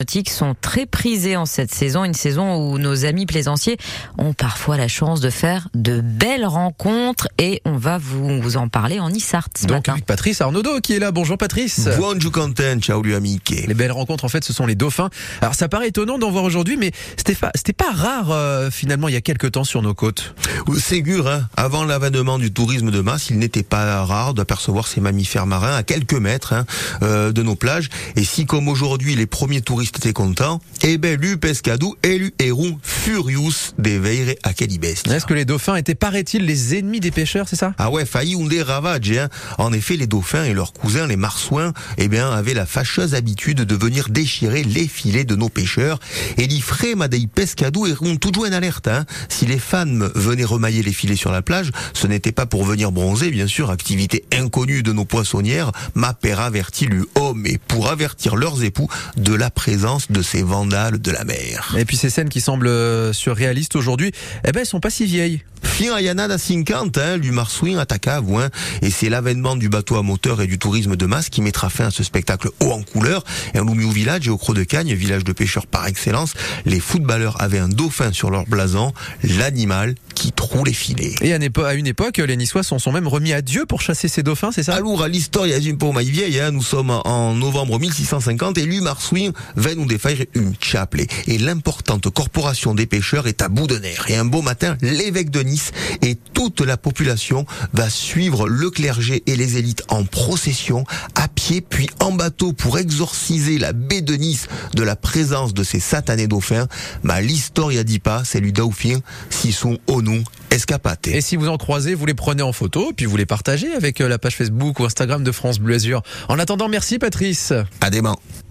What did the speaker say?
nautiques sont très prisés en cette saison, une saison où nos amis plaisanciers ont parfois la chance de faire de belles rencontres et on va vous, vous en parler en Issart ce Donc matin. avec Patrice Arnaudot qui est là. Bonjour Patrice. Buongiorno Quentin, ciao lui amiche. Les belles rencontres en fait ce sont les dauphins. Alors ça paraît étonnant d'en voir aujourd'hui mais c'était pas, c'était pas rare euh, finalement il y a quelques temps sur nos côtes. Ségur, hein, avant l'avènement du tourisme de masse, il n'était pas rare d'apercevoir ces mammifères marins à quelques mètres hein, euh, de nos plages. Et si comme aujourd'hui les premiers touristes étaient contents, eh ben lu pescadou et lu erum furious veire. Est-ce que les dauphins étaient paraît-il les ennemis des pêcheurs c'est ça? Ah ouais, failli un des ravages. Hein. En effet, les dauphins et leurs cousins, les marsouins, eh bien, avaient la fâcheuse habitude de venir déchirer les filets de nos pêcheurs. Et frais madei pescadou eront toujours en alerte. Hein. Si les fans venaient remailler les filets sur la plage, ce n'était pas pour venir bronzer, bien sûr, activité inconnue de nos poissonnières, ma père avertit lui homme et pour avertir leurs époux de la présence de ces vandales de la mer. Et puis ces scènes qui semblent euh, surréalistes aujourd'hui, eh ben elles sont pas si vieilles. Fin a Yana da 50, hein, lui marsouin attaqua à Voin, et c'est l'avènement du bateau à moteur et du tourisme de masse qui mettra fin à ce spectacle haut en couleur. Et en Lumiou Village et au Creux de Cagne, village de pêcheurs par excellence, les footballeurs avaient un dauphin sur leur blason, l'animal qui troue les filets. Et à une épo- à une époque les Niçois s'en sont même remis à Dieu pour chasser ces dauphins c'est ça? Alors, à l'histoire, il y a une peu maille vieille, hein. nous sommes en novembre 1650 et lui, Marsouin, va nous défaire une chapelet. Et l'importante corporation des pêcheurs est à bout de nerfs. Et un beau matin, l'évêque de Nice et toute la population va suivre le clergé et les élites en procession, à pied, puis en bateau pour exorciser la baie de Nice de la présence de ces satanés dauphins. Mais l'histoire, y a dit pas, c'est lui dauphin, si sont au nom escapate. Et si vous en croisez, vous les prenez en photo, puis vous les partagez avec euh, la page Facebook ou Instagram de France Bleu Azur. En attendant, merci Patrice. À demain.